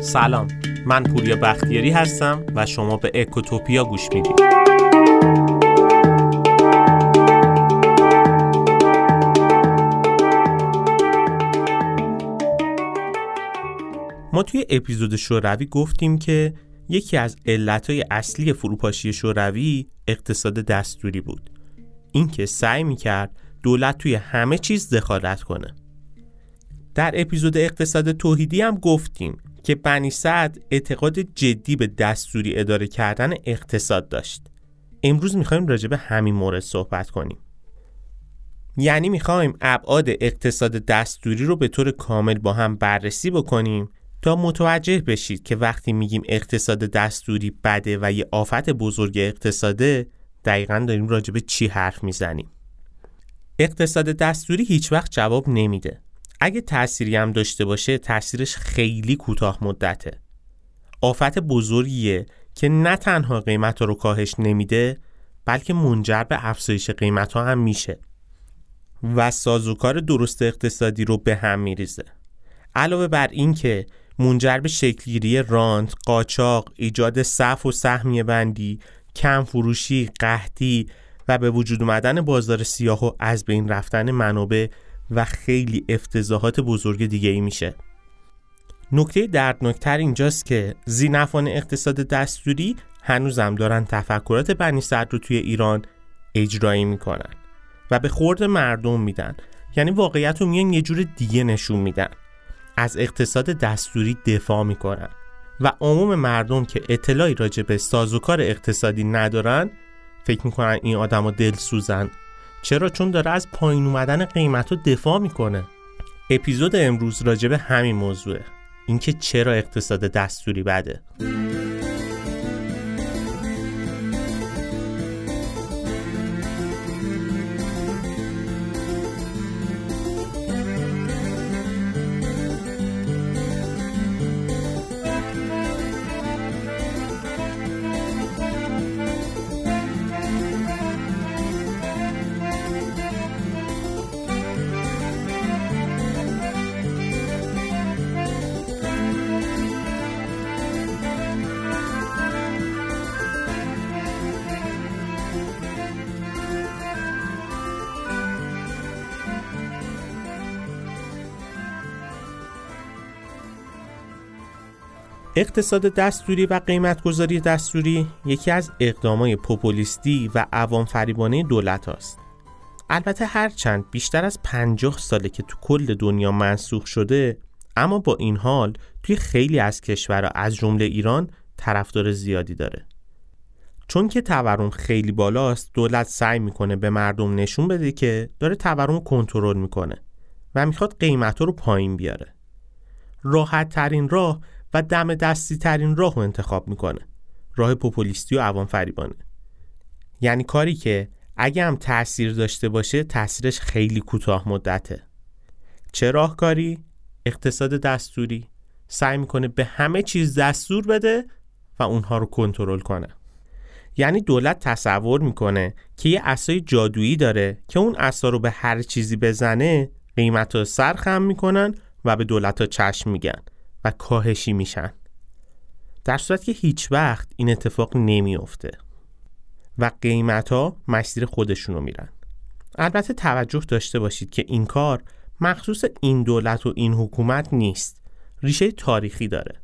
سلام. من پوریا بختیاری هستم و شما به اکوتوپیا گوش می‌دید. ما توی اپیزود شوروی گفتیم که یکی از علتهای اصلی فروپاشی شوروی اقتصاد دستوری بود. اینکه سعی می‌کرد دولت توی همه چیز دخالت کنه. در اپیزود اقتصاد توحیدی هم گفتیم که بنی سعد اعتقاد جدی به دستوری اداره کردن اقتصاد داشت. امروز می‌خوایم راجع به همین مورد صحبت کنیم. یعنی می‌خوایم ابعاد اقتصاد دستوری رو به طور کامل با هم بررسی بکنیم تا متوجه بشید که وقتی میگیم اقتصاد دستوری بده و یه آفت بزرگ اقتصاده دقیقا داریم راجع به چی حرف می‌زنیم؟ اقتصاد دستوری هیچ وقت جواب نمیده. اگه تأثیری هم داشته باشه تأثیرش خیلی کوتاه مدته. آفت بزرگیه که نه تنها قیمت رو کاهش نمیده بلکه منجر به افزایش قیمت ها هم میشه و سازوکار درست اقتصادی رو به هم میریزه. علاوه بر این که منجر به شکلگیری رانت، قاچاق، ایجاد صف و سهمیه بندی، کم فروشی، قحطی و به وجود اومدن بازار سیاه و از بین رفتن منابع و خیلی افتضاحات بزرگ دیگه ای میشه. نکته دردناکتر اینجاست که زینفان اقتصاد دستوری هنوزم دارن تفکرات بنی صدر رو توی ایران اجرایی می‌کنن و به خورد مردم میدن. یعنی واقعیت رو میان یه جور دیگه نشون میدن. از اقتصاد دستوری دفاع می‌کنن. و عموم مردم که اطلاعی راجع به سازوکار اقتصادی ندارن فکر می‌کنن این آدما دل سوزن چرا؟ چون داره از پایین اومدن قیمت رو دفاع می‌کنه. اپیزود امروز راجع به همین موضوعه. اینکه چرا اقتصاد دستوری بده. اقتصاد دستوری و قیمتگذاری دستوری یکی از اقدامای پوپولیستی و عوام فریبانه دولت است. البته هرچند بیشتر از پنجاه ساله که تو کل دنیا منسوخ شده اما با این حال توی خیلی از کشورها از جمله ایران طرفدار زیادی داره. چون که تورم خیلی بالاست دولت سعی می‌کنه به مردم نشون بده که داره تورم کنترل می‌کنه و می‌خواد قیمت رو پایین بیاره. راحت ترین راه دم دستی ترین راه رو انتخاب می‌کنه. راه پوپولیستی و عوام فریبانه یعنی کاری که اگه هم تاثیر داشته باشه تاثیرش خیلی کوتاه مدته. چه راهکاری؟ اقتصاد دستوری. سعی می‌کنه به همه چیز دستور بده و اونها رو کنترل کنه. یعنی دولت تصور می‌کنه که یه اسای جادویی داره که اون اسا رو به هر چیزی بزنه قیمت رو سرخم می‌کنن و به دولت ها چشم میگن. و کاهشی میشن. در صورت که هیچ وقت این اتفاق نمیافته و قیمت ها مسیر خودشونو میرن. البته توجه داشته باشید که این کار مخصوص این دولت و این حکومت نیست. ریشه تاریخی داره.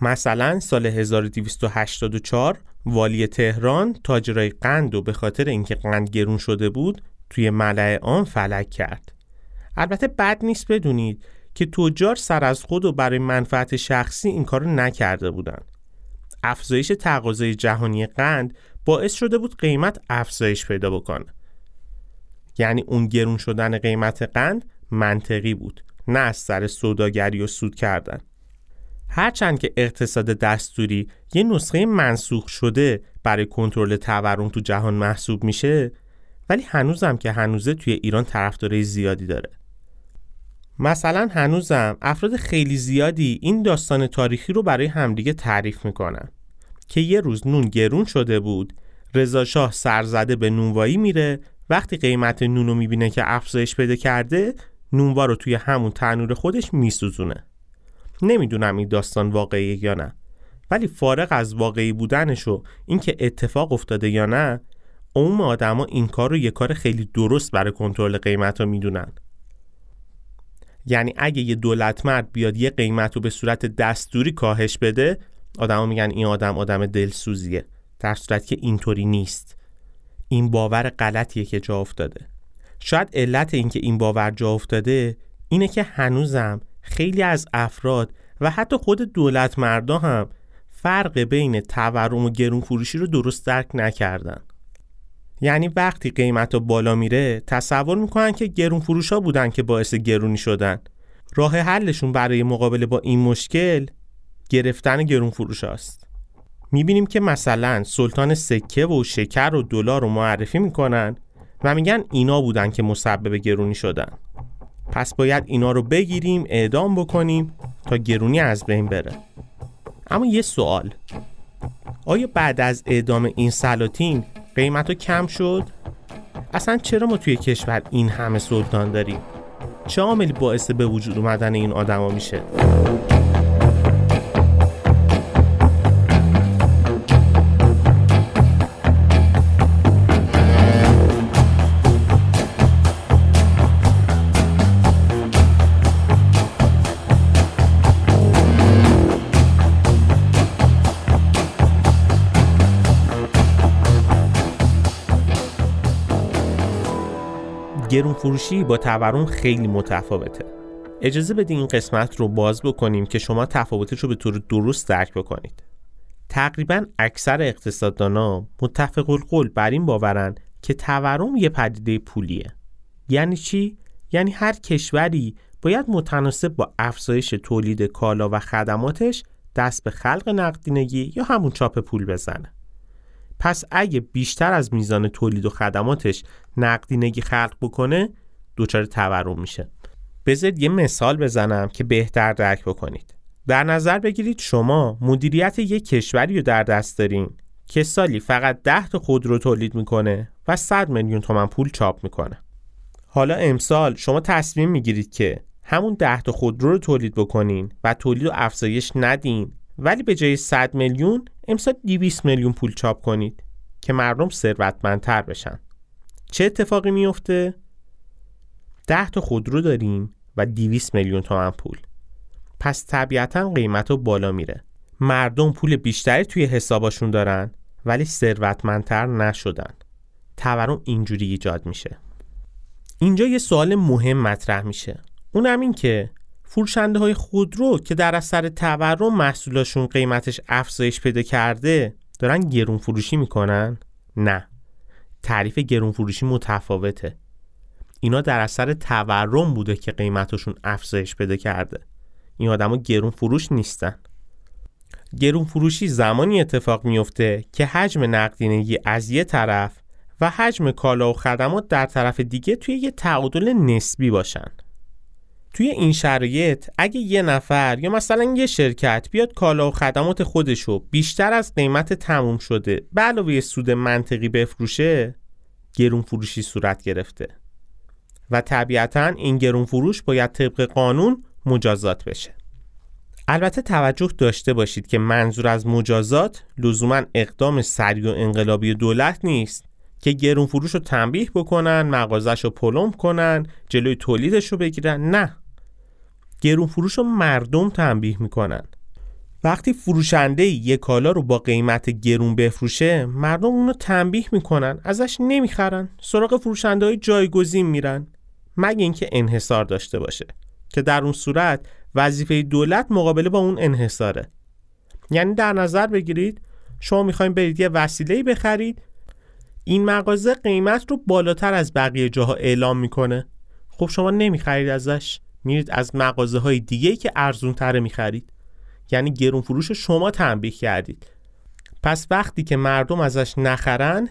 مثلا سال 1284 والی تهران تاجرای قند و به خاطر اینکه قند گرون شده بود توی ملع آن فلک کرد. البته بد نیست بدونید که تجار سر از خود و برای منفعت شخصی این کارو نکرده بودند. افزایش تقاضای جهانی قند باعث شده بود قیمت افزایش پیدا بکنه. یعنی اون گرون شدن قیمت قند منطقی بود نه از سر سوداگری و سود کردن. هرچند که اقتصاد دستوری یه نسخه منسوخ شده برای کنترل تورم تو جهان محسوب میشه ولی هنوزم که هنوزه توی ایران طرفدارای زیادی داره. مثلا هنوزم افراد خیلی زیادی این داستان تاریخی رو برای همدیگه تعریف می‌کنن. که یه روز نون گرون شده بود رضا شاه سرزده به نونوایی میره وقتی قیمت نون رو می‌بینه که افزایش پیدا کرده نونوا رو توی همون تنور خودش میسوزونه. نمی‌دونم این داستان واقعی یا نه ولی فارغ از واقعی بودنش و اینکه اتفاق افتاده یا نه عموم آدما این کار رو یه کار خیلی درست برای کنترل قیمت رو می‌دونن. یعنی اگه یه دولت مرد بیاد یه قیمت رو به صورت دستوری کاهش بده آدما میگن این آدم آدم دلسوزیه. در صورت که اینطوری نیست. این باور غلطیه که جا افتاده. شاید علت اینکه این باور جا افتاده اینه که هنوزم خیلی از افراد و حتی خود دولت مردا هم فرق بین تورم و گرون فروشی رو درست درک نکردن. یعنی وقتی قیمت بالا میره تصور می‌کنن که گرون فروش ها بودن که باعث گرونی شدن. راه حلشون برای مقابله با این مشکل گرفتن گرون فروش هاست می‌بینیم که مثلا سلطان سکه و شکر و دلار رو معرفی می‌کنن و میگن اینا بودن که مسبب گرونی شدن. پس باید اینا رو بگیریم اعدام بکنیم تا گرونی از بین بره. اما یه سوال. آیا بعد از اعدام این سلاطین قیمت رو کم شد؟ اصلا چرا ما توی کشور این همه سلطان داریم؟ چه عاملی باعث به وجود اومدن این آدما میشه؟ گرون فروشی با تورم خیلی متفاوته. اجازه بدین این قسمت رو باز بکنیم که شما تفاوتش رو به طور درست درک بکنید. تقریبا اکثر اقتصاددانا متفق القول بر این باورن که تورم یه پدیده پولیه. یعنی چی؟ یعنی هر کشوری باید متناسب با افزایش تولید کالا و خدماتش دست به خلق نقدینگی یا همون چاپ پول بزنه. پس اگه بیشتر از میزان تولید و خدماتش نقدینگی خلق بکنه دچار تورم میشه. بذارید یه مثال بزنم که بهتر درک بکنید. در نظر بگیرید شما مدیریت یک کشوری رو در دست دارین که سالی فقط 10 تا خودرو تولید می‌کنه و 100 میلیون تومن پول چاپ می‌کنه. حالا امسال شما تصمیم می‌گیرید که همون 10 تا خودرو رو تولید بکنین و تولید و افزایش ندین. ولی به جای 100 میلیون امسال 200 میلیون پول چاپ کنید که مردم ثروتمندتر بشن. چه اتفاقی میفته؟ 10 تا خودرو داریم و 200 میلیون تومن پول. پس طبیعتا قیمت رو بالا میره. مردم پول بیشتری توی حساباشون دارن ولی ثروتمندتر نشدن. تورم اینجوری ایجاد میشه. اینجا یه سوال مهم مطرح میشه. اونم این که فروشنده های خودرو که در اثر تورم محصولاشون قیمتش افزایش پیدا کرده دارن گرون فروشی می‌کنن؟ نه. تعریف گرون فروشی متفاوته. اینا در اثر تورم بوده که قیمتشون افزایش پیدا کرده. این آدما گرون فروش نیستن. گرون فروشی زمانی اتفاق میفته که حجم نقدینگی از یه طرف و حجم کالا و خدمات در طرف دیگه توی یه تعادل نسبی باشن. توی این شرایط اگه یه نفر یا مثلا یه شرکت بیاد کالا و خدمات خودشو بیشتر از قیمت تموم شده به علاوه سود منطقی بفروشه گرون فروشی صورت گرفته. و طبیعتا این گرون فروش باید طبق قانون مجازات بشه. البته توجه داشته باشید که منظور از مجازات لزوما اقدام سریع و انقلابی دولت نیست که گرون فروش رو تنبیه بکنن مغازش رو پلم کنن جلوی تولیدش رو بگیرن. نه. گرون فروش رو مردم تنبیه می‌کنن. وقتی فروشنده یک کالا رو با قیمت گرون بفروشه مردم اونو تنبیه می‌کنن ازش نمی‌خرن سراغ فروشنده های جایگزین میرن مگه اینکه انحصار داشته باشه که در اون صورت وظیفه دولت مقابله با اون انحصاره. یعنی در نظر بگیرید شما می‌خواین برید یه وسیله بخرید این مغازه قیمت رو بالاتر از بقیه جاها اعلام می‌کنه. خب شما نمی‌خرید ازش. میرید از مغازه های دیگه که ارزون تره می‌خرید. یعنی گرون فروش شما تنبیه کردید. پس وقتی که مردم ازش نخرن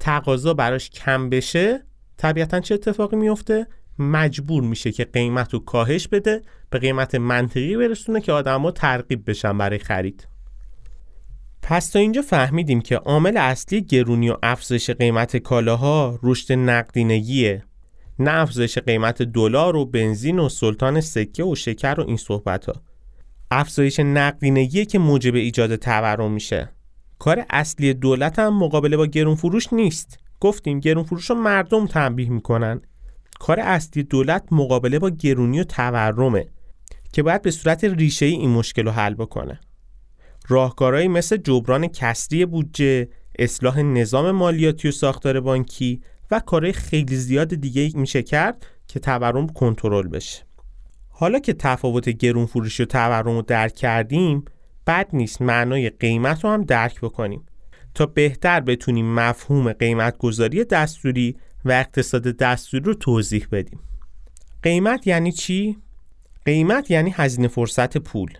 تقاضا براش کم بشه طبیعتا چه اتفاقی میفته مجبور میشه که قیمت رو کاهش بده به قیمت منطقی برسونه که آدما ترغیب بشن برای خرید. پس تا اینجا فهمیدیم که عامل اصلی گرونی و افزایش قیمت کالاها رشد نقدینگیه. نه افزایش قیمت دلار و بنزین و سلطان سکه و شکر و این صحبت ها افزایش نقدینگی که موجب ایجاد تورم میشه. کار اصلی دولت هم مقابله با گرون فروش نیست. گفتیم گرون فروش رو مردم تنبیه می‌کنن. کار اصلی دولت مقابله با گرونی و تورمه که باید به صورت ریشه این مشکل رو حل بکنه. راهکارهایی مثل جبران کسری بودجه اصلاح نظام مالیاتی و ساختار بانکی و کارهای خیلی زیاد دیگه میشه کرد که تورم کنترل بشه. حالا که تفاوت گرون فروشی و تورم رو درک کردیم بد نیست معنای قیمت رو هم درک بکنیم. تا بهتر بتونیم مفهوم قیمت گذاری دستوری و اقتصاد دستوری رو توضیح بدیم. قیمت یعنی چی؟ قیمت یعنی هزینه فرصت پول.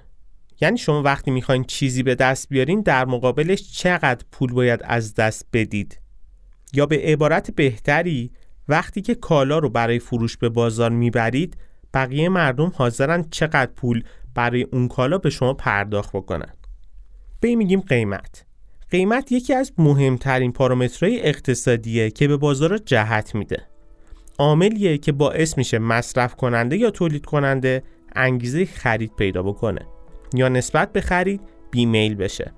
یعنی شما وقتی می‌خواین چیزی به دست بیارین در مقابلش چقدر پول باید از دست بدید؟ یا به عبارت بهتری وقتی که کالا رو برای فروش به بازار می‌برید بقیه مردم حاضرن چقدر پول برای اون کالا به شما پرداخت بکنن. به میگیم قیمت. قیمت یکی از مهمترین پارامترهای اقتصادیه که به بازار جهت میده. عاملیه که باعث میشه مصرف کننده یا تولید کننده انگیزه خرید پیدا بکنه یا نسبت به خرید بیمیل بشه.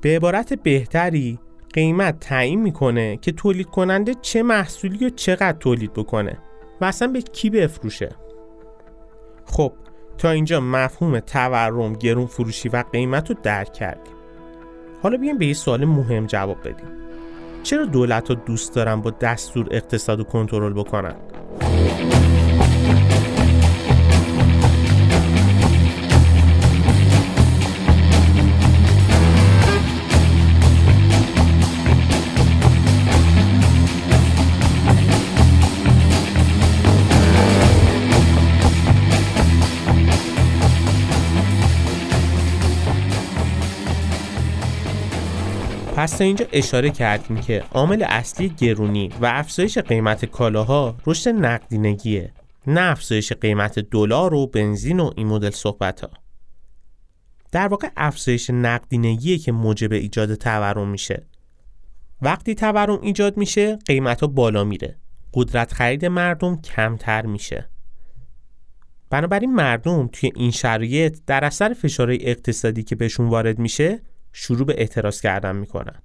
به عبارت بهتری قیمت تعیین می‌کنه که تولید کننده چه محصولی و چقدر تولید بکنه و اصلا به کی بفروشه. خب تا اینجا مفهوم تورم گرون فروشی و قیمت رو درک کردیم. حالا بیایم به یه سوال مهم جواب بدیم. چرا دولت ها دوست دارن با دستور اقتصاد و کنترل بکنن؟ پس تا اینجا اشاره کردیم که عامل اصلی گرونی و افزایش قیمت کالاها رشد نقدینگیه نه افزایش قیمت دلار و بنزین و این مدل صحبت ها. در واقع افزایش نقدینگیه که موجب ایجاد تورم میشه. وقتی تورم ایجاد میشه قیمت ها بالا میره. قدرت خرید مردم کمتر میشه. بنابراین مردم توی این شرایط در اثر فشارهای اقتصادی که بهشون وارد میشه شروع به اعتراض کردن می‌کنن.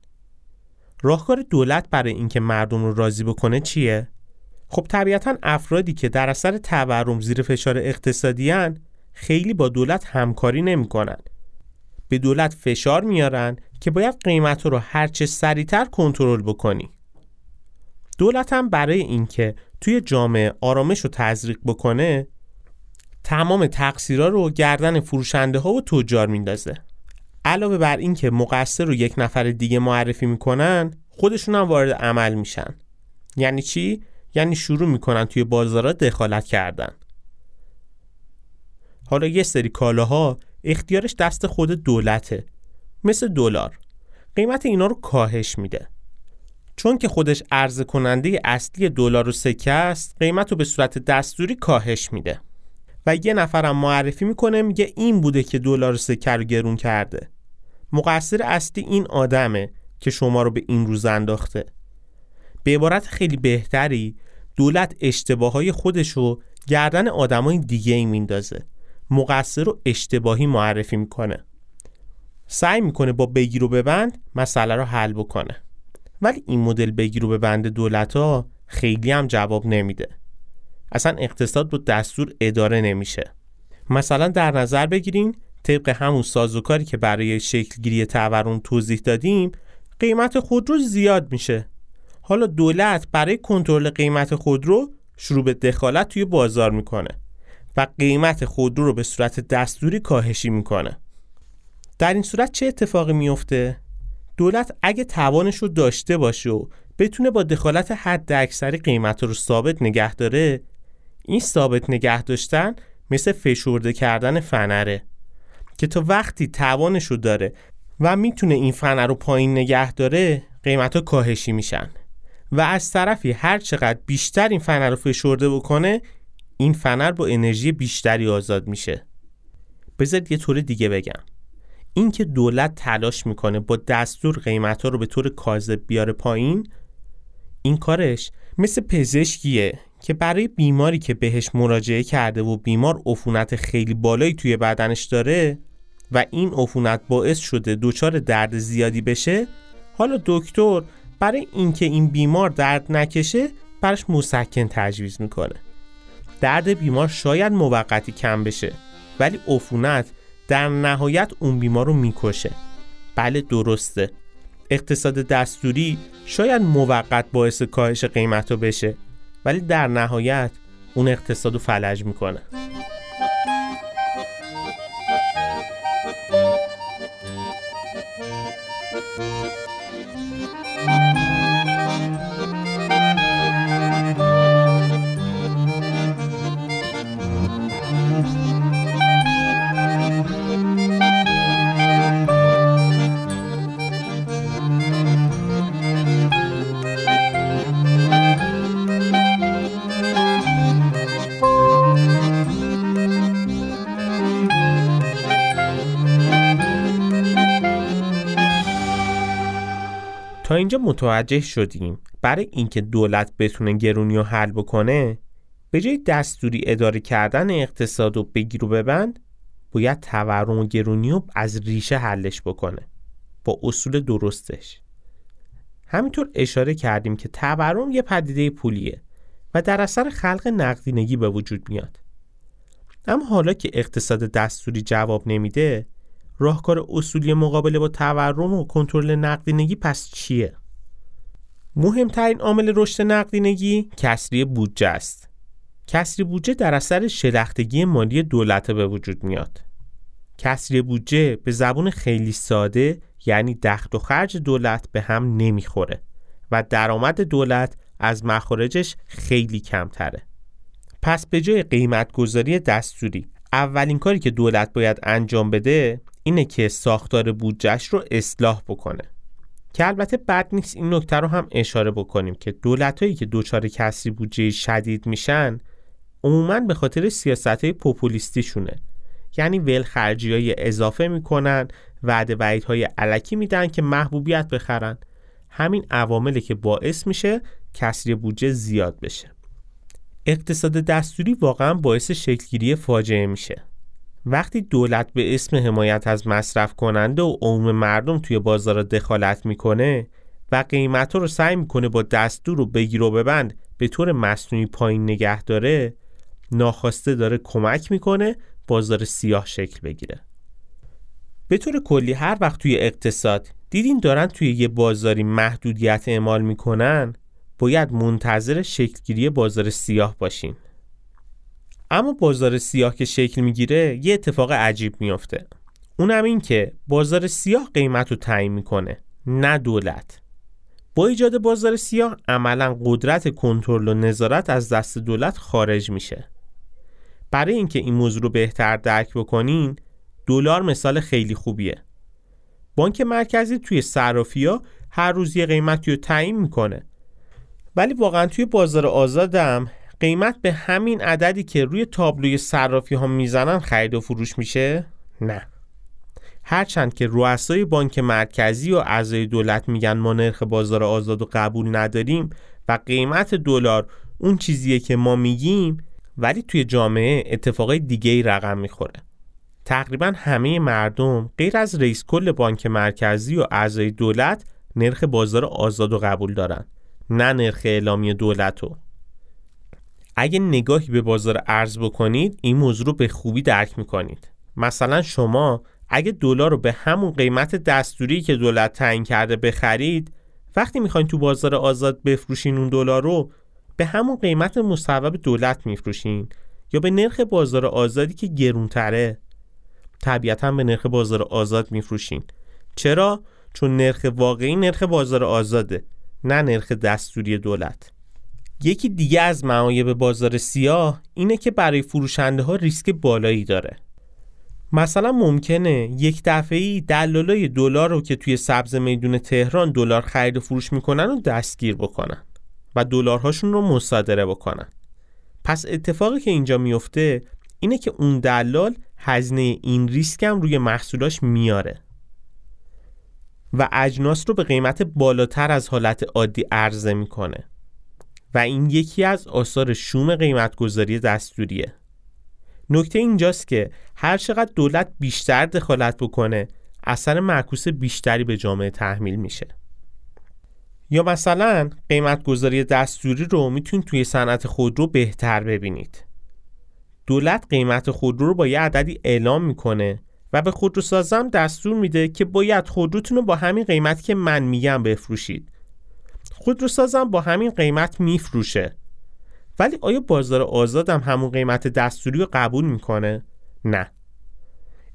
راهکار دولت برای اینکه مردم رو راضی بکنه چیه؟ خب طبیعتا افرادی که در اثر تورم زیر فشار اقتصادی خیلی با دولت همکاری نمی‌کنن. به دولت فشار میارن که باید قیمت رو هرچه سریعتر کنترل بکنی. دولت هم برای اینکه توی جامعه آرامش رو تزریق بکنه تمام تقصیرها رو گردن فروشنده ها و تجار میندازه. علاوه بر اینکه مقصر رو یک نفر دیگه معرفی می‌کنن خودشون هم وارد عمل میشن. یعنی چی؟ یعنی شروع می‌کنن توی بازارها دخالت کردن. حالا یه سری کالاها اختیارش دست خود دولته مثل دلار. قیمت اینا رو کاهش میده. چون که خودش عرضه کننده اصلی دلار و سکه است قیمت رو به صورت دستوری کاهش میده. و یه نفرم معرفی می‌کنه میگه این بوده که دلار سکه رو گرون کرده. مقصر اصلی این آدمه که شما رو به این روز انداخته. به عبارت خیلی بهتری دولت اشتباه های خودش رو گردن آدمای دیگه ای میندازه. مقصر رو اشتباهی معرفی می‌کنه. سعی می‌کنه با بگیر و ببند مسئله رو حل بکنه. ولی این مدل بگیر و ببند دولت ها خیلی هم جواب نمیده. اصلا اقتصاد با دستور اداره نمیشه. مثلا در نظر بگیرین طبق همون سازوکاری که برای شکلگیری تورم توضیح دادیم قیمت خودرو زیاد میشه. حالا دولت برای کنترل قیمت خودرو شروع به دخالت توی بازار می‌کنه و قیمت خودرو رو به صورت دستوری کاهشی می‌کنه. در این صورت چه اتفاقی میفته دولت اگه توانش رو داشته باشه و بتونه با دخالت حد اکثری قیمت رو ثابت نگه داره این ثابت نگه داشتن مثل فشرده کردن فنره که تا وقتی توانش رو داره و می‌تونه این فنر رو پایین نگه داره قیمت ها کاهشی میشن. و از طرفی هر چقدر بیشتر این فنر رو فشرده بکنه این فنر با انرژی بیشتری آزاد میشه. بذارید یه طور دیگه بگم. اینکه دولت تلاش می‌کنه با دستور قیمت ها رو به طور کاذب بیاره پایین این کارش مثل پزشکیه که برای بیماری که بهش مراجعه کرده و بیمار عفونت خیلی بالایی توی بدنش داره و این عفونت باعث شده دچار درد زیادی بشه حالا دکتر برای اینکه این بیمار درد نکشه براش مسکن تجویز می‌کنه. درد بیمار شاید موقتی کم بشه ولی عفونت در نهایت اون بیمار رو می‌کشه. بله درسته. اقتصاد دستوری شاید موقت باعث کاهش قیمت رو بشه. ولی در نهایت اون اقتصاد رو فلج می‌کنه. اینجا متوجه شدیم برای اینکه دولت بتونه گرونی رو حل بکنه به جای دستوری اداره کردن اقتصاد و بگیر و ببند باید تورم و گرونی رو از ریشه حلش بکنه. با اصول درستش. همینطور اشاره کردیم که تورم یه پدیده پولیه و در اثر خلق نقدینگی به وجود میاد. اما حالا که اقتصاد دستوری جواب نمیده راهکار اصولی مقابله با تورم و کنترل نقدینگی پس چیه؟ مهمترین عامل رشد نقدینگی کسری بودجه است. کسری بودجه در اثر شلختگی مالی دولت به وجود میاد. کسری بودجه به زبون خیلی ساده یعنی دخت و خرج دولت به هم نمی‌خوره و درآمد دولت از مخارجش خیلی کمتره. پس به جای قیمت گذاری دستوری اولین کاری که دولت باید انجام بده اینه که ساختار بودجهش رو اصلاح بکنه. که البته بد نیست این نکته رو هم اشاره بکنیم که دولت هایی که دوچار کسری بودجه شدید میشن عموما به خاطر سیاست های پوپولیستیشونه. یعنی ول خرجی های اضافه می‌کنن وعده وعید های علکی میدن که محبوبیت بخرن. همین عواملی که باعث میشه کسری بودجه زیاد بشه. اقتصاد دستوری واقعا باعث شکلگیری فاجعه میشه. وقتی دولت به اسم حمایت از مصرف کننده و عموم مردم توی بازار دخالت می‌کنه و قیمت رو سعی می‌کنه با دستور و بگیر و ببند به طور مصنوعی پایین نگه داره ناخواسته داره کمک می‌کنه بازار سیاه شکل بگیره. به طور کلی هر وقت توی اقتصاد دیدین دارن توی یه بازاری محدودیت اعمال می‌کنن باید منتظر شکلگیری بازار سیاه باشین. اما بازار سیاه که شکل می‌گیره یه اتفاق عجیب میافته. اونم این که بازار سیاه قیمت رو تعیین می‌کنه نه دولت. با ایجاد بازار سیاه عملا قدرت کنترل و نظارت از دست دولت خارج میشه. برای اینکه این موضوع رو بهتر درک بکنین دلار مثال خیلی خوبیه. بانک مرکزی توی صرافی ها هر روز یه قیمتی رو تعیین می‌کنه. ولی واقعا توی بازار آزادم قیمت به همین عددی که روی تابلوی صرافی ها می‌زنن خرید و فروش میشه؟ نه. هرچند که رؤسای بانک مرکزی و اعضای دولت میگن ما نرخ بازار آزاد و قبول نداریم و قیمت دلار اون چیزیه که ما میگیم ولی توی جامعه اتفاقای دیگه ای رقم می‌خوره. تقریبا همه مردم غیر از رئیس کل بانک مرکزی و اعضای دولت نرخ بازار آزاد و قبول دارن. نه نرخ اعلامی دولت رو اگه نگاهی به بازار ارز بکنید این موضوع رو به خوبی درک می‌کنید. مثلا شما اگه دلار رو به همون قیمت دستوری که دولت تعیین کرده بخرید وقتی می‌خواین تو بازار آزاد بفروشین اون دلار رو به همون قیمت مصوب دولت میفروشین یا به نرخ بازار آزادی که گرونتره طبیعتا به نرخ بازار آزاد میفروشین. چرا؟ چون نرخ واقعی نرخ بازار آزاده نه نرخ دستوری دولت. یکی دیگه از معایب بازار سیاه اینه که برای فروشنده ها ریسک بالایی داره. مثلا ممکنه یک دفعه دلالای دلار رو که توی سبز میدون تهران دلار خرید و فروش می‌کنن و دستگیر بکنن و دلارهاشون رو مصادره بکنن. پس اتفاقی که اینجا میفته اینه که اون دلال هزینه این ریسک هم روی محصولاش میاره. و اجناس رو به قیمت بالاتر از حالت عادی عرضه می‌کنه. و این یکی از آثار شوم قیمتگذاری دستوریه. نکته اینجاست که هر چقدر دولت بیشتر دخالت بکنه اثر معکوس بیشتری به جامعه تحمیل میشه. یا مثلا قیمت گذاری دستوری رو می‌تونید توی صنعت خودرو بهتر ببینید. دولت قیمت خودرو رو با یه عددی اعلام می‌کنه و به خودروسازم دستور میده که باید خودروتون رو با همین قیمتی که من میگم بفروشید. خودروسازم با همین قیمت میفروشه. ولی آیا بازار آزادم همون قیمت دستوری رو قبول می‌کنه؟ نه.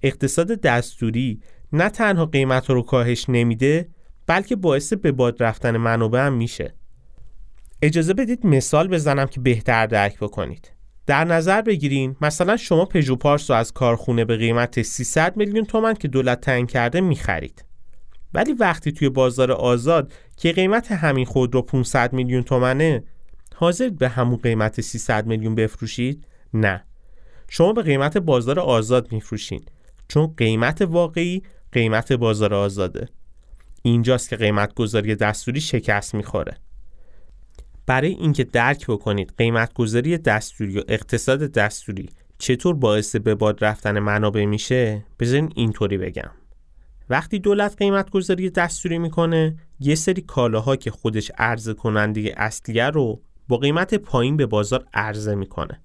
اقتصاد دستوری نه تنها قیمت رو کاهش نمیده بلکه باعث به باد رفتن منابع هم میشه. اجازه بدید مثال بزنم که بهتر درک بکنید. در نظر بگیرین مثلا شما پژو پارس رو از کارخونه به قیمت 300 میلیون تومن که دولت تعیین کرده می‌خرید. ولی وقتی توی بازار آزاد که قیمت همین خود رو 500 میلیون تومنه حاضر به همون قیمت 300 میلیون بفروشید؟ نه. شما به قیمت بازار آزاد میفروشین چون قیمت واقعی قیمت بازار آزاده. اینجاست که قیمت گذاری دستوری شکست می‌خوره. برای اینکه درک بکنید قیمت گذاری دستوری و اقتصاد دستوری چطور باعث به باد رفتن منابع میشه بذارین اینطوری بگم. وقتی دولت قیمت گذاری دستوری می‌کنه یه سری کالاها که خودش عرضه کننده اصلیه رو با قیمت پایین به بازار عرضه می‌کنه.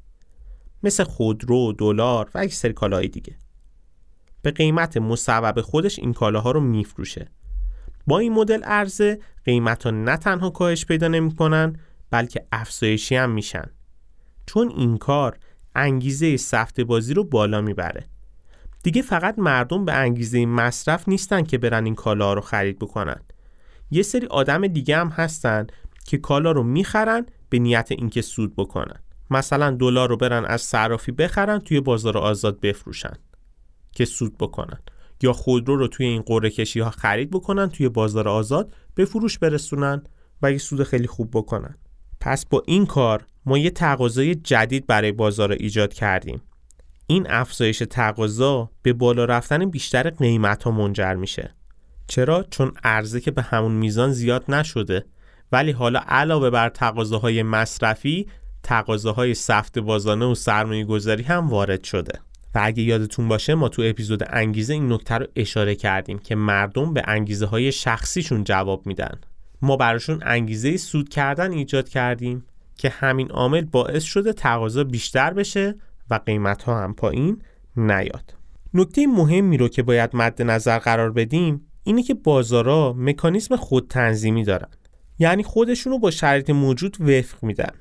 مثل خودرو، دلار و یک سری کالاهای دیگه. به قیمت مصوب خودش این کالاها رو میفروشه. با این مدل عرضه قیمت ها نه تنها کاهش پیدا نمی‌کنن بلکه افزایشی هم میشن. چون این کار انگیزه سفت بازی رو بالا می‌بره. دیگه فقط مردم به انگیزه مصرف نیستن که برن این کالا رو خرید بکنن. یه سری آدم دیگه هم هستن که کالا رو می‌خرن به نیت اینکه سود بکنن. مثلا دلار رو برن از صرافی بخرن توی بازار آزاد بفروشن که سود بکنن. یا خودرو رو توی این قرعه کشی ها خرید بکنن توی بازار آزاد به فروش برسونن و یه سود خیلی خوب بکنن. پس با این کار ما یه تقاضای جدید برای بازار ایجاد کردیم. این افزایش تقاضا به بالا رفتن بیشتر قیمت ها منجر میشه. چرا؟ چون عرضه که به همون میزان زیاد نشده. ولی حالا علاوه بر تقاضاهای مصرفی تقاضاهای سفت بازانه و سرمایه گذاری هم وارد شده. و اگه یادتون باشه ما تو اپیزود انگیزه این نکته رو اشاره کردیم که مردم به انگیزه های شخصیشون جواب میدن. ما براشون انگیزه سود کردن ایجاد کردیم که همین عامل باعث شده تقاضا بیشتر بشه و قیمت ها هم پایین نیاد. نکته مهمی رو که باید مد نظر قرار بدیم اینه که بازارا مکانیسم خود تنظیمی دارن. یعنی خودشونو با شرایط موجود وفق میدن.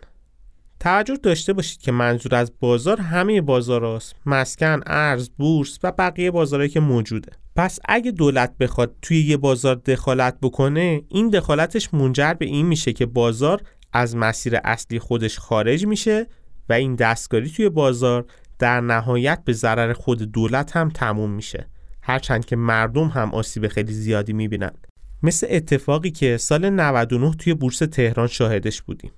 توجه داشته باشید که منظور از بازار همه بازار مسکن، ارز، بورس و بقیه بازارهایی که موجوده. پس اگه دولت بخواد توی یه بازار دخالت بکنه این دخالتش منجر به این میشه که بازار از مسیر اصلی خودش خارج میشه و این دستکاری توی بازار در نهایت به ضرر خود دولت هم تموم میشه. هرچند که مردم هم آسیب خیلی زیادی می‌بینن مثل اتفاقی که سال 99 توی بورس تهران شاهدش بودیم.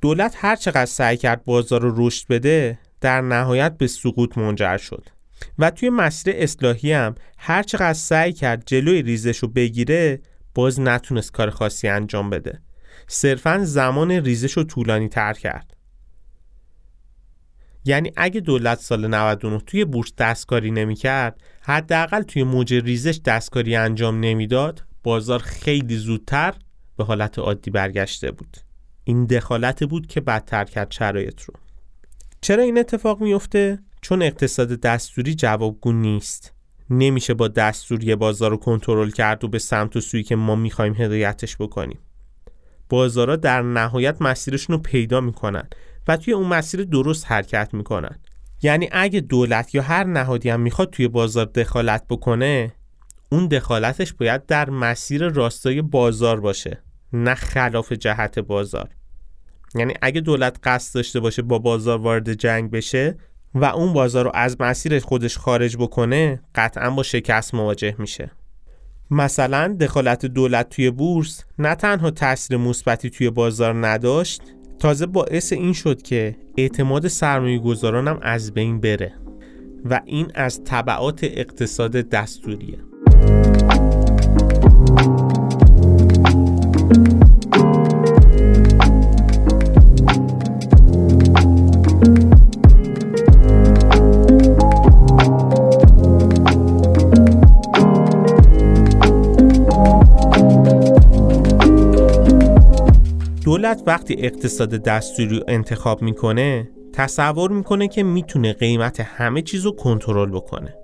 دولت هر چقدر سعی کرد بازار رو رشد بده در نهایت به سقوط منجر شد. و توی مسیر اصلاحی هم هر چقدر سعی کرد جلوی ریزش رو بگیره باز نتونست کار خاصی انجام بده. صرفا زمان ریزش رو طولانی تر کرد. یعنی اگه دولت سال 99 توی بورس دستکاری نمی‌کرد حداقل توی موج ریزش دستکاری انجام نمی‌داد بازار خیلی زودتر به حالت عادی برگشته بود. این دخالت بود که بدتر کرد شرایط رو. چرا این اتفاق میفته چون اقتصاد دستوری جوابگو نیست. نمیشه با دستوری بازار رو کنترل کرد و به سمت و سویی که ما می‌خوایم هدایتش بکنیم. بازارا در نهایت مسیرشون رو پیدا می‌کنن. و توی اون مسیر درست حرکت می‌کنن. یعنی اگه دولت یا هر نهادی هم می‌خواد توی بازار دخالت بکنه اون دخالتش باید در مسیر راستای بازار باشه نه خلاف جهت بازار. یعنی اگه دولت قصد داشته باشه با بازار وارد جنگ بشه و اون بازار رو از مسیر خودش خارج بکنه قطعا با شکست مواجه میشه. مثلا دخالت دولت توی بورس نه تنها تاثیر مثبتی توی بازار نداشت تازه باعث این شد که اعتماد سرمایه گذاران از بین بره و این از طبعات اقتصاد دستوریه. دولت وقتی اقتصاد دستوری انتخاب می‌کنه تصور می‌کنه که می‌تونه قیمت همه چیز رو کنترل بکنه.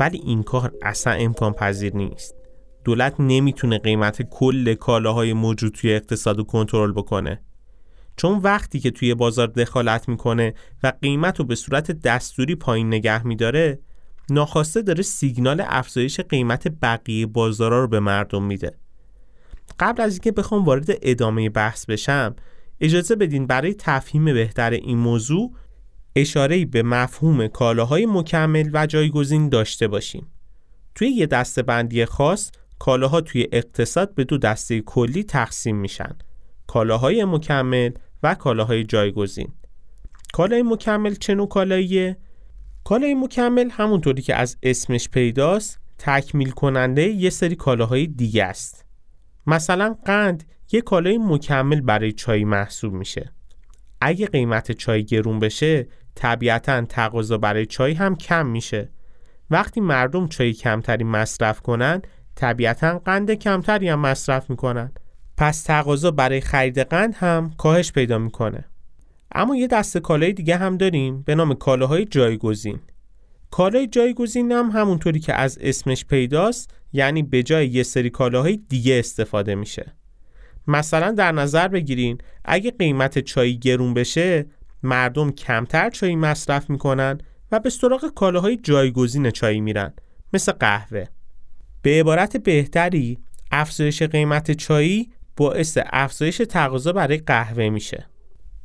ولی این کار اصلا امکان پذیر نیست. دولت نمی‌تونه قیمت کل کالاهای موجود توی اقتصاد رو کنترل بکنه. چون وقتی که توی بازار دخالت می‌کنه و قیمت رو به صورت دستوری پایین نگه میداره ناخواسته داره سیگنال افزایش قیمت بقیه بازارا رو به مردم میده. قبل از اینکه بخوام وارد ادامه بحث بشم اجازه بدین برای تفهیم بهتر این موضوع اشاره به مفهوم کالاهای مکمل و جایگزین داشته باشیم. توی یه دسته بندی خاص کالاها توی اقتصاد به دو دسته کلی تقسیم میشن. کالاهای مکمل و کالاهای جایگزین. کالای مکمل چه نوع کالاییه؟ کالای مکمل همونطوری که از اسمش پیداست تکمیل کننده یه سری کالاهای دیگه است. مثلا قند یه کالای مکمل برای چای محسوب میشه. اگه قیمت چای گرون بشه طبیعتا تقاضا برای چای هم کم میشه. وقتی مردم چای کمتری مصرف کنن طبیعتا قند کمتری هم مصرف می‌کنن. پس تقاضا برای خرید قند هم کاهش پیدا می‌کنه. اما یه دسته کالای دیگه هم داریم به نام کالاهای جایگزین. کالای جایگزین هم همونطوری که از اسمش پیداست یعنی به جای یه سری کالاهای دیگه استفاده میشه. مثلا در نظر بگیرین اگه قیمت چای گرون بشه مردم کمتر چای مصرف می‌کنن و به سراغ کالاهای جایگزین چای میرن مثل قهوه. به عبارت بهتری افزایش قیمت چایی باعث افزایش تقاضا برای قهوه میشه.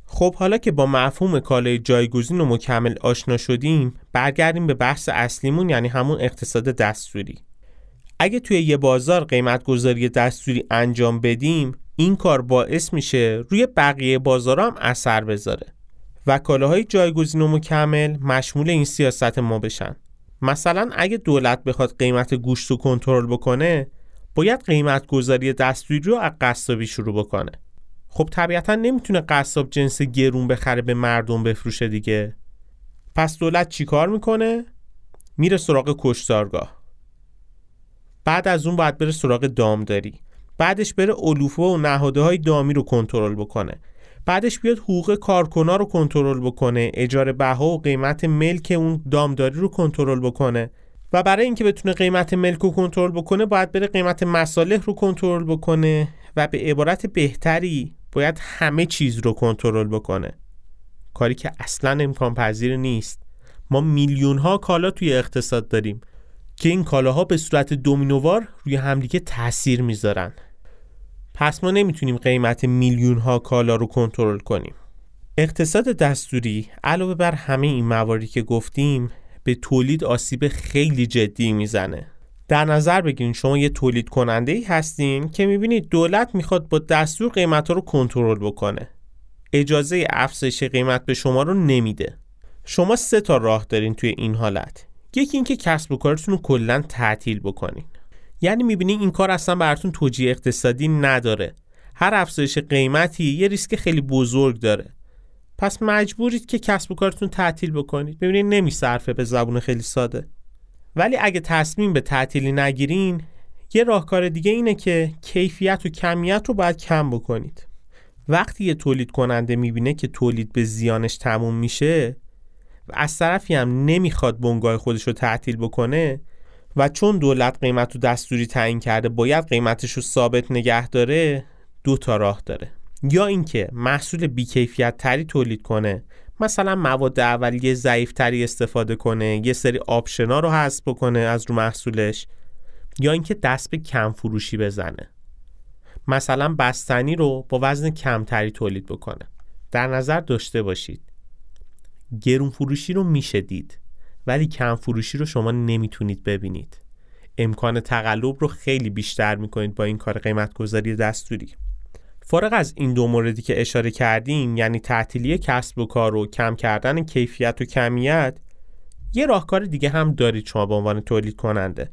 خب حالا که با مفهوم کالای جایگزین و مکمل آشنا شدیم برگردیم به بحث اصلیمون یعنی همون اقتصاد دستوری. اگه توی یه بازار قیمت گذاری دستوری انجام بدیم این کار باعث میشه روی بقیه بازار هم اثر بذاره و کالاهای جایگزین و مکمل مشمول این سیاست ما بشن. مثلا اگه دولت بخواد قیمت گوشت رو کنترل بکنه باید قیمت گذاری دستوری رو از قصابی شروع بکنه. خب طبیعتا نمی‌تونه قصاب جنس گرون بخره به مردم بفروشه دیگه. پس دولت چیکار می‌کنه؟ میره سراغ کشتارگاه. بعد از اون باید بره سراغ دامداری. بعدش بره علوفه و نهاده های دامی رو کنترل بکنه. بعدش بیاد حقوق کارکنا رو کنترل بکنه اجاره بها و قیمت ملک اون دامداری رو کنترل بکنه. و برای اینکه بتونه قیمت ملک رو کنترل بکنه باید بره قیمت مصالح رو کنترل بکنه و به عبارت بهتری باید همه چیز رو کنترل بکنه. کاری که اصلا امکان پذیر نیست. ما میلیون ها کالا توی اقتصاد داریم. که این کالاها به صورت دومینووار روی همدیگه تاثیر می‌ذارن. پس ما نمی‌تونیم قیمت میلیون ها کالا رو کنترل کنیم. اقتصاد دستوری علاوه بر همه این مواردی که گفتیم به تولید آسیب خیلی جدی می‌زنه. در نظر بگیرین شما یه تولید کننده ای هستین که می‌بینید دولت می‌خواد با دستور قیمت رو کنترل بکنه. اجازه افزایش قیمت به شما رو نمیده. شما سه تا راه دارین توی این حالت. یکی اینکه کسب و کارتون رو کلا تعطیل بکنین. یعنی می‌بینین این کار اصلا براتون توجیه اقتصادی نداره. هر افزایش قیمتی یه ریسک خیلی بزرگ داره. پس مجبورید که کسب و کارتون تعطیل بکنید. ببینید نمیصرفه به زبون خیلی ساده. ولی اگه تصمیم به تعطیلی نگیرین یه راهکار دیگه اینه که کیفیت و کمیت رو باید کم بکنید. وقتی یه تولید کننده می‌بینه که تولید به زیانش تموم میشه از طرفی هم نمی‌خواد بنگاه خودش رو تعطیل بکنه و چون دولت قیمت رو دستوری تعیین کرده باید قیمتش رو ثابت نگه داره دو تا راه داره. یا اینکه محصول بیکیفیت تری تولید کنه مثلا مواد اولیه ضعیفتری استفاده کنه یه سری آپشنا رو حذف بکنه از رو محصولش یا اینکه دست به کم فروشی بزنه. مثلا بستنی رو با وزن کمتری تولید بکنه. در نظر داشته باشید. گرون فروشی رو میشه دید ولی کم فروشی رو شما نمی‌تونید ببینید. امکان تقلب رو خیلی بیشتر می‌کنید با این کار قیمت گذاری دستوری. فارغ از این دو موردی که اشاره کردیم یعنی تعطیلی کسب و کار و کم کردن کیفیت و کمیت یه راهکار دیگه هم دارید شما به عنوان تولید کننده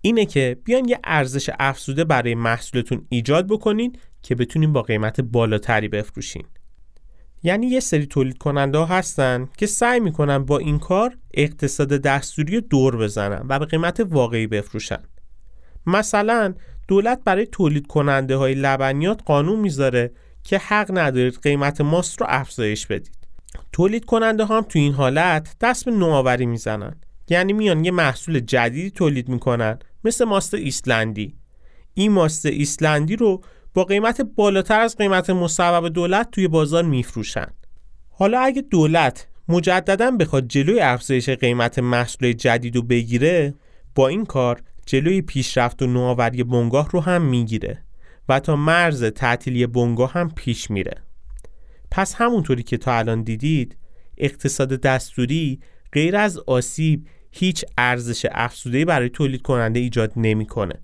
اینه که بیان یه ارزش افزوده برای محصولتون ایجاد بکنین که بتونین با قیمت بالاتری بفروشین. یعنی یه سری تولید کننده ها هستن که سعی می‌کنن با این کار اقتصاد دستوری دور بزنن و به قیمت واقعی بفروشن. مثلا دولت برای تولید کننده های لبنیات قانون می‌ذاره که حق ندارید قیمت ماست رو افزایش بدید. تولید کننده هم تو این حالت دست به نوآوری می‌زنن. یعنی میان یه محصول جدیدی تولید می‌کنن مثل ماست ایسلندی. این ماست ایسلندی رو با قیمت بالاتر از قیمت مصوب دولت توی بازار میفروشن حالا اگه دولت مجددا بخواد جلوی افزایش قیمت محصول جدید رو بگیره با این کار جلوی پیشرفت و نوآوری بنگاه رو هم می‌گیره و تا مرز تعطیلی بنگاه هم پیش میره پس همونطوری که تا الان دیدید اقتصاد دستوری غیر از آسیب هیچ ارزش افزوده برای تولید کننده ایجاد نمی‌کنه.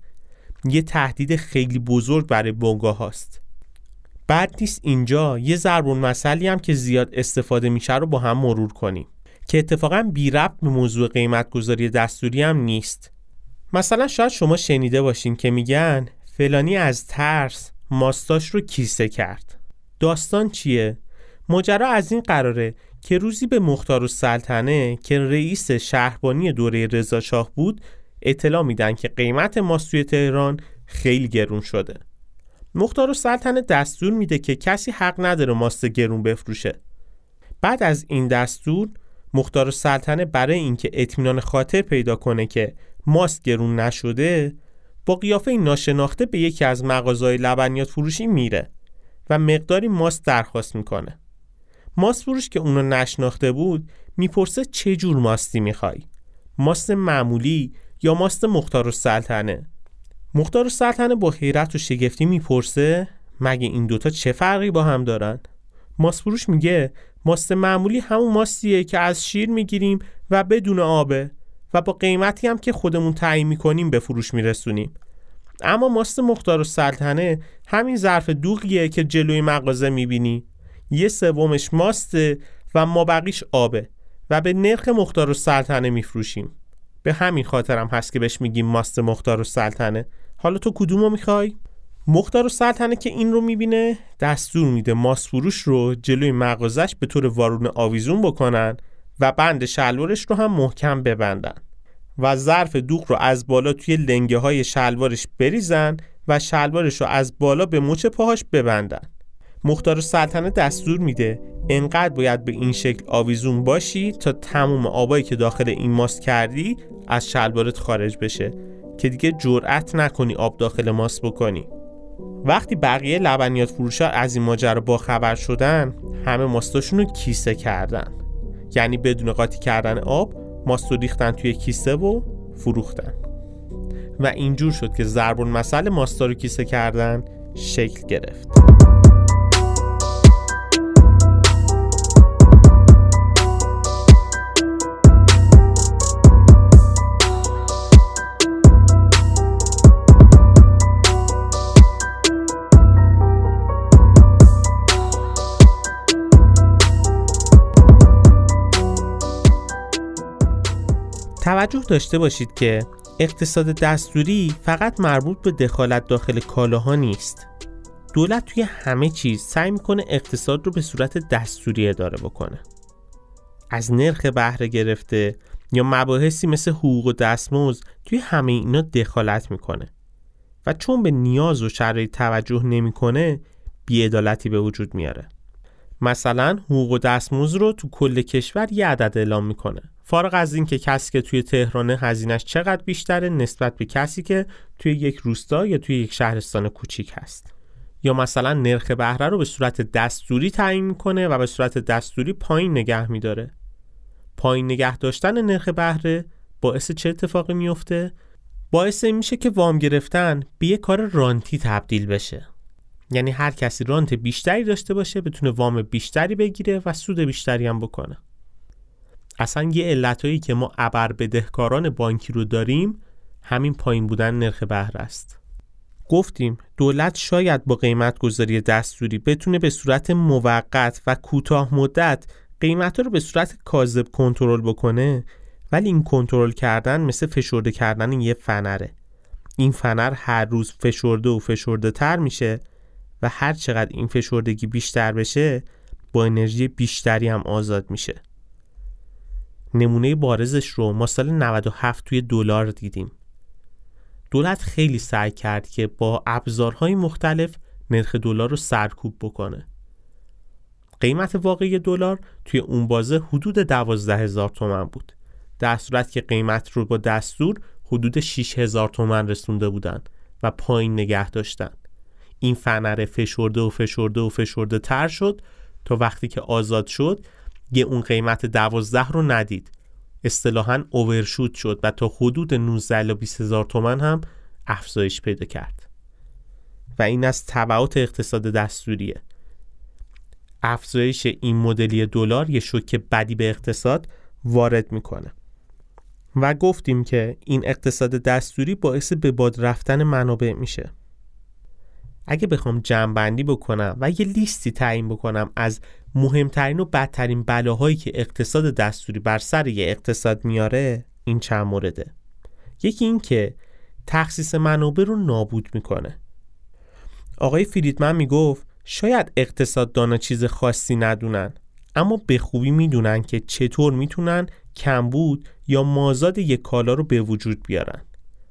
یه تهدید خیلی بزرگ برای بنگاه هاست. بعد نیست اینجا یه ضربون مسئله هم که زیاد استفاده میشه رو با هم مرور کنیم که اتفاقا بی ربط به موضوع قیمت گذاری دستوری هم نیست. مثلا شاید شما شنیده باشین که میگن فلانی از ترس ماستاش رو کیسه کرد. داستان چیه؟ ماجرا از این قراره که روزی به مختار سلطنه که رئیس شهربانی دوره رضاشاه بود اطلاع میدن که قیمت ماست توی تهران خیلی گرون شده. مختار سلطنه دستور میده که کسی حق نداره ماست گرون بفروشه. بعد از این دستور مختار سلطنه برای اینکه اطمینان خاطر پیدا کنه که ماست گرون نشده با قیافه ناشناخته به یکی از مغازهای لبنیات فروشی میره و مقداری ماست درخواست می‌کنه. ماست فروش که اونو نشناخته بود می‌پرسه چه جور ماستی می‌خوای ماست معمولی یا ماست مختار و سلطنه؟ مختار و سلطنه با حیرت و شگفتی می‌پرسه مگه این دوتا چه فرقی با هم دارن؟ ماست فروش میگه ماست معمولی همون ماستیه که از شیر می‌گیریم و بدون آبه و با قیمتی هم که خودمون تعیین می‌کنیم به فروش میرسونیم. اما ماست مختار و سلطنه همین ظرف دوغیه که جلوی مغازه می‌بینی. یه سومش ماسته و ما بقیش آبه و به نرخ مختار و سلطنه میفروشیم. به همین خاطرم هست که بهش میگیم ماست مختار و سلطنه حالا تو کدومو می‌خوای؟ مختار و سلطنه که این رو می‌بینه دستور میده ماست فروش رو جلوی مغازش به طور وارون آویزون بکنن و بند شلوارش رو هم محکم ببندن و ظرف دوغ رو از بالا توی لنگه های شلوارش بریزن و شلوارش رو از بالا به مچ پاهاش ببندن مختار سلطنه دستور میده انقدر باید به این شکل آویزون باشی تا تموم آبایی که داخل این ماست کردی از شلوارت خارج بشه که دیگه جرأت نکنی آب داخل ماست بکنی. وقتی بقیه لبنیات فروشا از این ماجرا با خبر شدن همه ماستاشون رو کیسه کردن. یعنی بدون قاطی کردن آب ماست رو ریختن توی کیسه و فروختن. و اینجور شد که ضرب مسئله ماستا رو کیسه کردن شکل گرفت. توجه داشته باشید که اقتصاد دستوری فقط مربوط به دخالت داخل کالاها نیست. دولت توی همه چیز سعی می‌کنه اقتصاد رو به صورت دستوری اداره بکنه. از نرخ بهره گرفته یا مباحثی مثل حقوق و دستمزد توی همه اینا دخالت می‌کنه. و چون به نیاز و شرایط توجه نمی‌کنه بیعدالتی به وجود میاره. مثلا حقوق و دستمزد رو تو کل کشور یه عدد اعلام می‌کنه. فارغ از اینکه کسی که توی تهرانه هزینش چقدر بیشتره نسبت به کسی که توی یک روستا یا توی یک شهرستان کوچیک هست. یا مثلا نرخ بهره رو به صورت دستوری تعیین می‌کنه و به صورت دستوری پایین نگه میداره. پایین نگه داشتن نرخ بهره باعث چه اتفاقی میفته باعث میشه که وام گرفتن به یه کار رانتی تبدیل بشه. یعنی هر کسی رانت بیشتری داشته باشه بتونه وام بیشتری بگیره و سود بیشتری هم بکنه. اصلا یه علتهایی که ما ابر بدهکاران بانکی رو داریم همین پایین بودن نرخ بهره است. گفتیم دولت شاید با قیمت گذاری دستوری بتونه به صورت موقت و کوتاه مدت قیمت رو به صورت کاذب کنترل بکنه ولی این کنترل کردن مثل فشرده کردن یه فنره. این فنر هر روز فشرده و فشرده تر میشه و هر چقدر این فشردگی بیشتر بشه با انرژی بیشتری هم آزاد میشه. نمونه بارزش رو ما سال 97 توی دلار دیدیم. دولت خیلی سعی کرد که با ابزارهای مختلف نرخ دلار رو سرکوب بکنه. قیمت واقعی دلار توی اون بازه حدود دوازده هزار تومن بود. در صورت که قیمت رو با دستور حدود 6 هزار تومن رسونده بودن و پایین نگه داشتن. این فنره فشرده و فشرده و فشرده تر شد تا وقتی که آزاد شد یه اون قیمت دوازده رو ندید. اصطلاحا اوورشوت شد و تا حدود 19 الی 20 هزار تومن هم افزایش پیدا کرد. و این از تبعات اقتصاد دستوریه. افزایش این مدلی دلار یه شوک بدی به اقتصاد وارد می‌کنه. و گفتیم که این اقتصاد دستوری باعث به باد رفتن منابع میشه. اگه بخوام جمعبندی بکنم و یه لیستی تعیین بکنم از مهمترین و بدترین بلاهایی که اقتصاد دستوری بر سر یه اقتصاد میاره این چند مورده. یکی این که تخصیص منابع رو نابود می‌کنه. آقای فریدمن می‌گفت شاید اقتصاددانا چیز خاصی ندونن اما به خوبی می‌دونن که چطور می‌تونن کمبود یا مازاد یک کالا رو به وجود بیارن.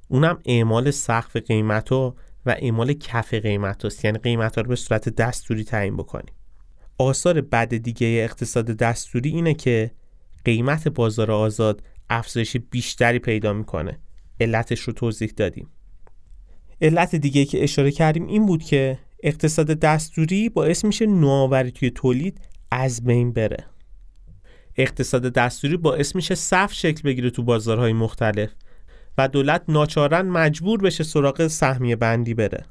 اونم اعمال سقف قیمت و و اعمال کف قیمت هست یعنی قیمت ها رو به صورت دستوری تعیین بکنیم. آثار بد دیگه اقتصاد دستوری اینه که قیمت بازار آزاد افزایش بیشتری پیدا می‌کنه. علتش رو توضیح دادیم. علت دیگه که اشاره کردیم این بود که اقتصاد دستوری باعث میشه نوآوری توی تولید از بین بره. اقتصاد دستوری باعث میشه صف شکل بگیره تو بازارهای مختلف. و دولت ناچارن مجبور بشه سراغ سهمیه بندی بره.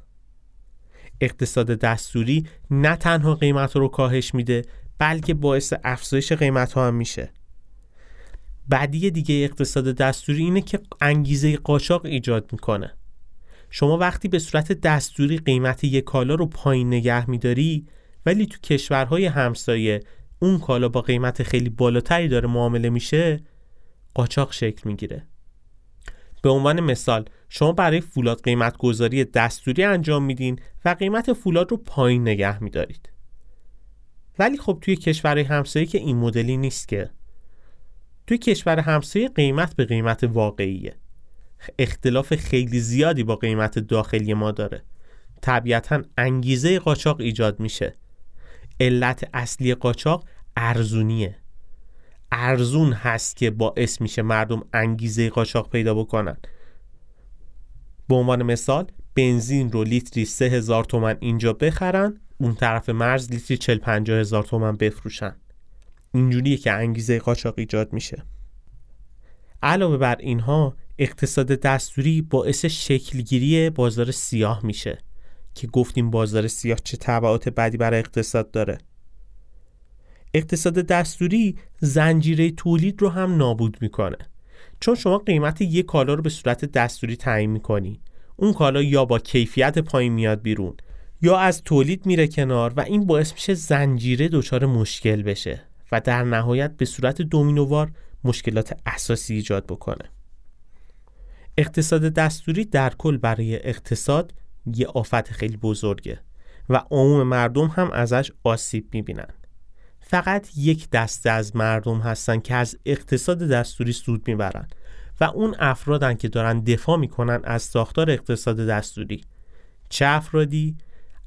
اقتصاد دستوری نه تنها قیمت رو کاهش میده بلکه باعث افزایش قیمت ها هم میشه. بعدی دیگه اقتصاد دستوری اینه که انگیزه قاچاق ایجاد می‌کنه. شما وقتی به صورت دستوری قیمت یک کالا رو پایین نگه میداری ولی تو کشورهای همسایه اون کالا با قیمت خیلی بالاتری داره معامله میشه قاچاق شکل می‌گیره. به عنوان مثال شما برای فولاد قیمت گذاری دستوری انجام میدین و قیمت فولاد رو پایین نگه میدارید. ولی خب توی کشورهای همسایه که این مدلی نیست که. توی کشور همسایه قیمت به قیمت واقعیه. اختلاف خیلی زیادی با قیمت داخلی ما داره. طبیعتا انگیزه قاچاق ایجاد میشه. علت اصلی قاچاق ارزونیه. ارزون هست که باعث میشه مردم انگیزه قاچاق پیدا بکنن. به عنوان مثال بنزین رو لیتری سه هزار تومن اینجا بخرن اون طرف مرز لیتری چل پنجاه هزار تومن بفروشن. اینجوریه که انگیزه قاچاق ایجاد میشه. علاوه بر اینها اقتصاد دستوری باعث شکلگیری بازار سیاه میشه که گفتیم بازار سیاه چه تبعات بدی برای اقتصاد داره. اقتصاد دستوری زنجیره تولید رو هم نابود می‌کنه. چون شما قیمت یک کالا رو به صورت دستوری تعیین می‌کنی. اون کالا یا با کیفیت پایین میاد بیرون یا از تولید میره کنار و این باعث میشه زنجیره دچار مشکل بشه و در نهایت به صورت دومینووار مشکلات اساسی ایجاد بکنه. اقتصاد دستوری در کل برای اقتصاد یه آفت خیلی بزرگه و عموم مردم هم ازش آسیب می‌بینن. فقط یک دسته از مردم هستن که از اقتصاد دستوری سود می‌برن و اون افرادن که دارن دفاع می‌کنن از ساختار اقتصاد دستوری چه افرادی؟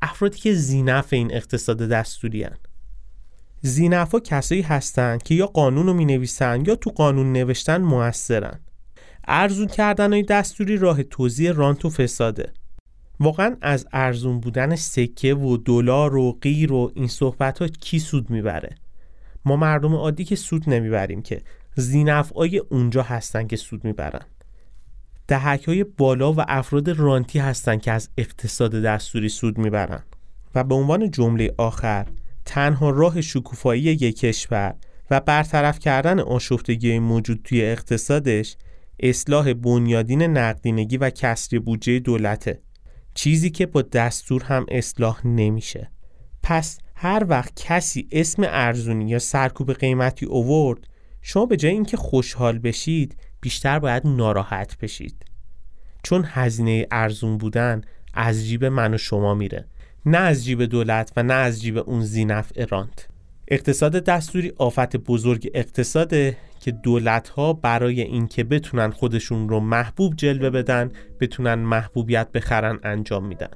افرادی که زینف این اقتصاد دستوری هن. زینف ها کسایی هستن که یا قانون رو می نویسن یا تو قانون نوشتن موثرن ارزون کردن های دستوری راه توضیح رانت و فساده واقعا از ارزون بودن سکه و دلار و غیر و این صحبت ها کی سود می‌بره؟ ما مردم عادی که سود نمی‌بریم که. زینفعای اونجا هستن که سود می‌برن. دهک های بالا و افراد رانتی هستن که از اقتصاد دستوری سود می‌برن. و به عنوان جمله آخر تنها راه شکوفایی یک کشور و برطرف کردن آشفتگی موجود توی اقتصادش اصلاح بنیادین نقدینگی و کسری بودجه دولته. چیزی که با دستور هم اصلاح نمیشه. پس هر وقت کسی اسم ارزونی یا سرکوب قیمتی اوورد شما به جای اینکه خوشحال بشید بیشتر باید ناراحت بشید. چون هزینه ارزون بودن از جیب من و شما میره. نه از جیب دولت و نه از جیب اون زینف ارانت اقتصاد دستوری آفت بزرگ اقتصاده که دولت ها برای اینکه بتونن خودشون رو محبوب جلوه بدن بتونن محبوبیت بخرن انجام میدن.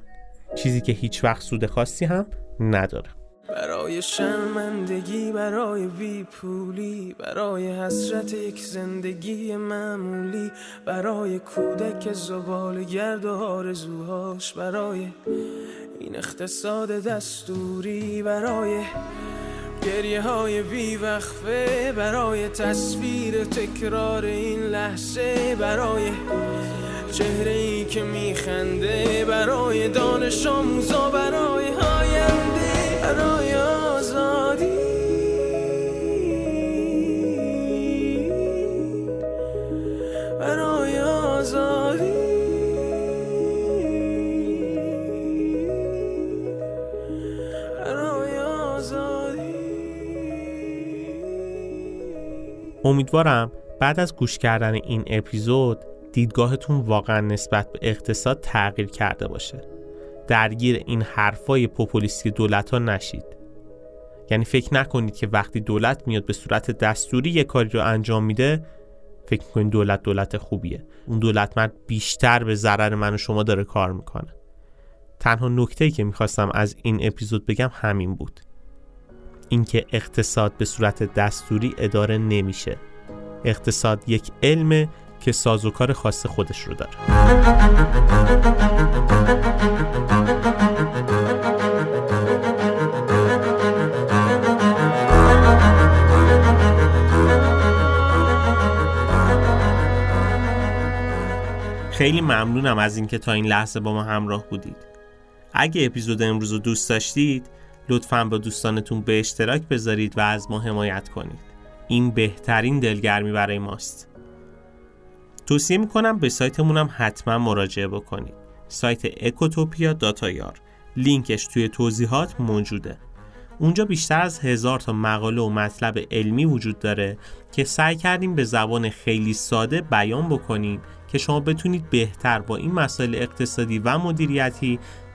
چیزی که هیچ وقت سود خاصی هم نداره. برای شرمندگی برای بی پولی برای حسرت یک زندگی معمولی برای کودک زبال گرد و آرزوهاش برای این اقتصاد دستوری برای گریه های بی وقفه برای تصویر تکرار این لحظه برای چهره ای که میخنده برای دانش آموزا برای امیدوارم بعد از گوش کردن این اپیزود دیدگاهتون واقعا نسبت به اقتصاد تغییر کرده باشه. درگیر این حرفای پوپولیستی دولت ها نشید. یعنی فکر نکنید که وقتی دولت میاد به صورت دستوری یه کاری رو انجام میده فکر می‌کنید دولت دولت خوبیه. اون دولت مرد بیشتر به ضرر من و شما داره کار می‌کنه. تنها نکته که می‌خواستم از این اپیزود بگم همین بود. اینکه اقتصاد به صورت دستوری اداره نمیشه. اقتصاد یک علم که سازوکار خاص خودش رو داره. خیلی ممنونم از اینکه تا این لحظه با ما همراه بودید. اگه اپیزود امروز رو دوست داشتید لطفا با دوستانتون به اشتراک بذارید و از ما حمایت کنید. این بهترین دلگرمی برای ماست. توصیه می‌کنم به سایتمون هم حتما مراجعه بکنید. سایت اکوتوپیا داتایار لینکش توی توضیحات موجوده. اونجا بیشتر از هزار تا مقاله و مطلب علمی وجود داره که سعی کردیم به زبان خیلی ساده بیان بکنیم که شما بتونید بهتر با این مسائل اقتصادی و مدیریتی